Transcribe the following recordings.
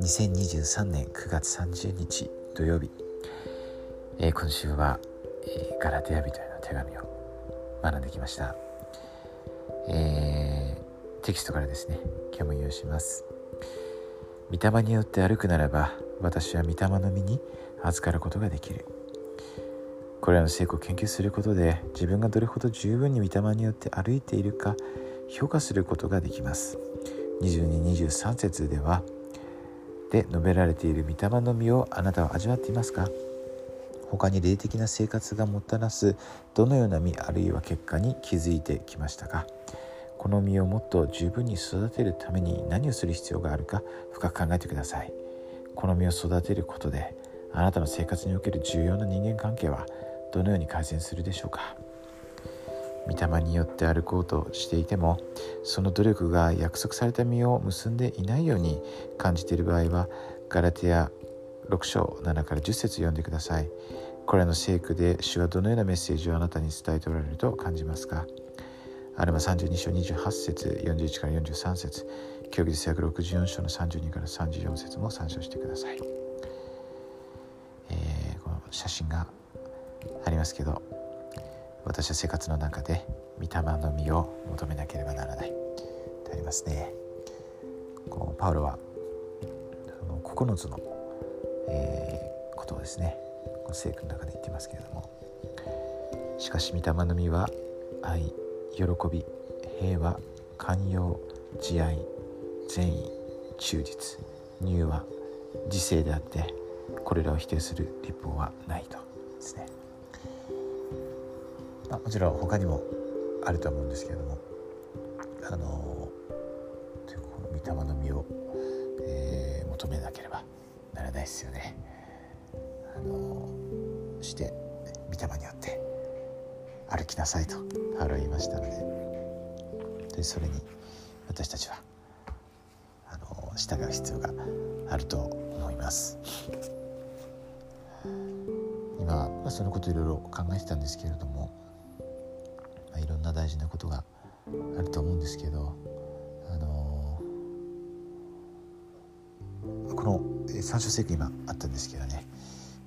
2023年9月30日土曜日、えー、今週は、えー、ガラテヤ人への手紙を学んできました、えー、テキストからですね今日も引用します。御霊によって歩くならば私は御霊の身に預かることができる。これらの成功を研究することで自分がどれほど十分に御霊によって歩いているか評価することができます。2223節ではで述べられている御霊の実をあなたは味わっていますか？他に霊的な生活がもたらすどのような実あるいは結果に気づいてきましたか？この実をもっと十分に育てるために何をする必要があるか深く考えてください。この実を育てることであなたの生活における重要な人間関係はどのように改善するでしょうか？御霊によって歩こうとしていてもその努力が約束された実を結んでいないように感じている場合はガラテヤ6章7から10節読んでください。これの聖句で主はどのようなメッセージをあなたに伝えておられると感じますか？アルマ32章28節41から43節。教義で約64章の32から34節も参照してください、えー、この写真がありますけど私は生活の中で御霊の実を求めなければならない。とありますね。こうパウロはその9つの、えー、ことをですねこの聖句の中で言ってますけれどもしかし御霊の実は愛喜び平和寛容慈愛善意忠実乳和自制であってこれらを否定する立法はないとですね。まあ、もちろん他にもあると思うんですけれどもあのこの御霊の実を、えー、求めなければならないですよね。あのして御霊によって歩きなさいとハロ言いましたのででそれに私たちはあの従う必要があると思います。今、まあ、そのこといろいろ考えてたんですけれども、大事なことがあると思うんですけど、あのー、この三章聖句今あったんですけどね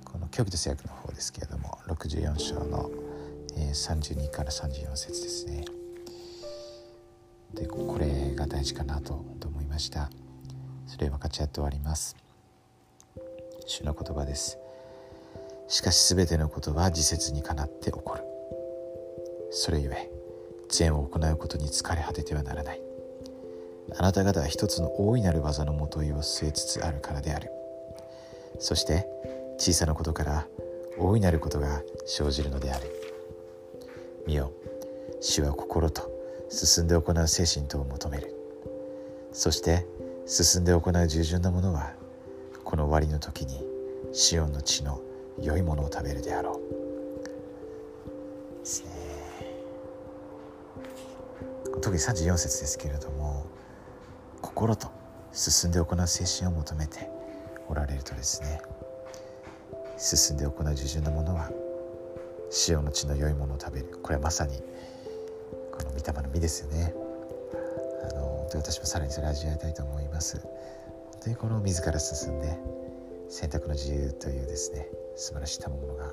この教義と制約の方ですけれども64章の32から34節ですね。でこれが大事かなと思いました。それ分かち合って終わります。主の言葉です。しかし全てのことは自説にかなって起こる。それゆえ善を行うことに疲れ果ててはならない。あなた方は一つの大いなる技のもといを据えつつあるからである。そして小さなことから大いなることが生じるのである。見よ主は心と進んで行う精神とを求める。そして進んで行う従順なものはこの終わりの時にシオンの地の良いものを食べるであろう。ですね特に34節ですけれども心と進んで行う精神を求めておられるとですね進んで行う従順なものは塩の血の良いものを食べる。これはまさにこの御霊の実ですよね。あの私もさらにそれを味わいたいと思います。本当にこの自ら進んで選択の自由というですね素晴らしい賜物が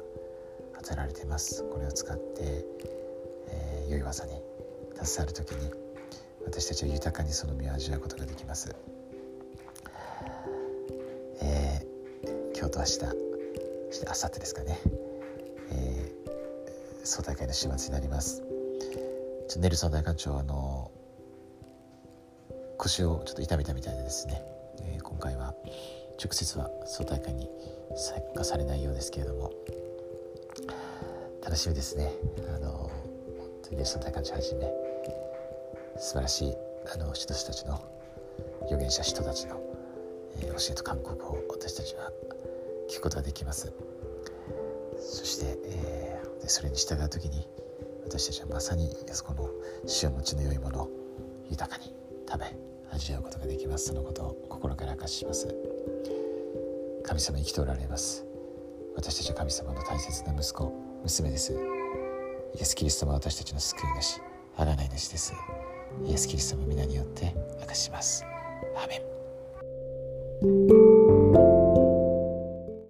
与えられています。これを使って、えー、良い技に携わる時に私たちは豊かにその身を味わうことができます、えー、今日と明日そして明後日ですかね、えー、総大会の週末になります。ネルソン大官長あの腰をちょっと痛めたみたいでですね、えー、今回は直接は総大会に参加されないようですけれども。楽しみですね。あの本当にネルソン大官長はじめ素晴らしいあの人たちの預言者人たちの、えー、教えと勧告を私たちは聞くことができます。そして、えー、それに従う時に私たちはまさにそこの主の血の良いものを豊かに食べ味わうことができます。そのことを心から明かします。神様生きておられます。私たちは神様の大切な息子娘です。イエス・キリストは私たちの救い主贖い主です。イエス・キリストの皆によって明かします。アメン